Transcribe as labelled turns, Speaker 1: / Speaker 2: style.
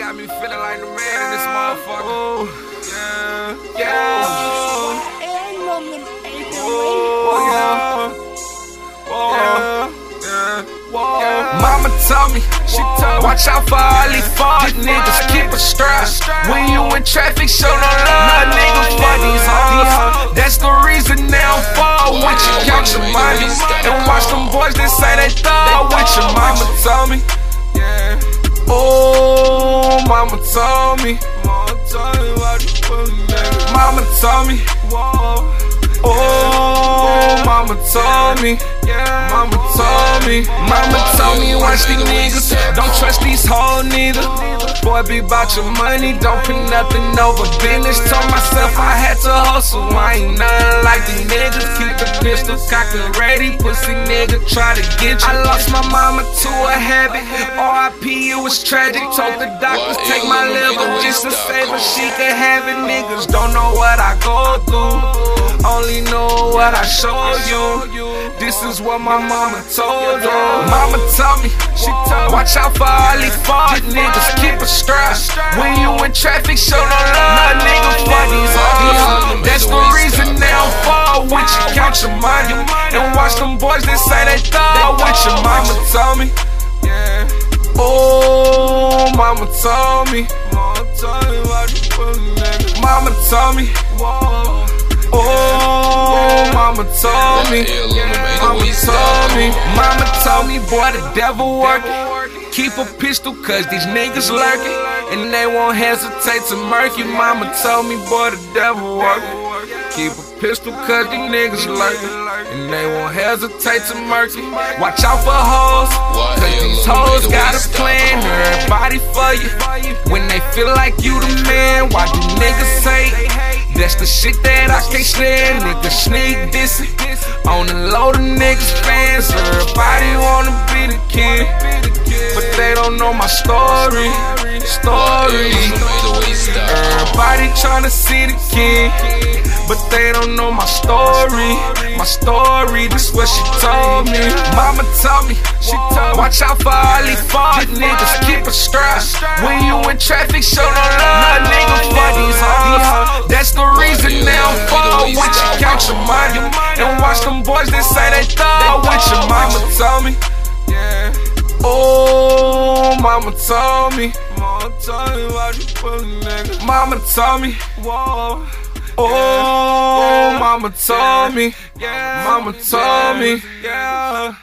Speaker 1: got me feeling like the man in this motherfucker. Oh. Yeah, yeah. Mama told me, she told me, watch out for all these fuck niggas, keep a strap. When you in traffic, show no love, nigga, for these hoes. That's the reason they don't fall with you, count your money. And watch them boys that say they thug with your mama told me. Oh, mama told me. Mama told me. Oh, mama told me. Mama told me. Mama told me, watch these niggas. Don't trust these hoes neither. Boy, be about your money. Don't put nothing over business. Told myself I had to hustle. I ain't nothing like these niggas. Keep the pistol cocked and ready. Pussy nigga try to get you. I lost my mama to a habit. RIP, it was tragic. Told the doctors take my liver just to save her. She could have it. Niggas don't know what I go through. Only know what I show you. This is what my mama told you. Mama told me, she told me, watch out for all these fuck niggas. Keep a strap. When you in traffic, show no love, nigga. For these hoes. That's the reason they don't fall with you. Count your money and watch them boys that say they thug with your mama told me. Yeah Oh, mama told me. Mama told me. Oh, mama told me. Mama told me. Mama told me, boy, the devil working. Keep a pistol, cause these niggas lurking. And they won't hesitate to murk you. Mama told me, boy, the devil working. Keep a pistol, cause these niggas lurking. And they won't hesitate to murk you. Watch out for hoes, cause these hoes got a plan. Everybody for you. When they feel like you the man, why do niggas say? That's the shit that I can't stand. Niggas sneak dissing. On the load of niggas fans. Everybody wanna be the king. But they don't know my story. Story. Everybody tryna see the king. But they don't know my story. My story, this what she told me. Mama told me, she told me, watch out for all these fuck niggas. Keep a strap. When you in traffic, show no love, nigga. Count your money and watch them boys that say they thug with your mama told me. Oh, mama told me. Mama told me. why you put me, mama told me, Oh, mama told me. Mama told me. Yeah.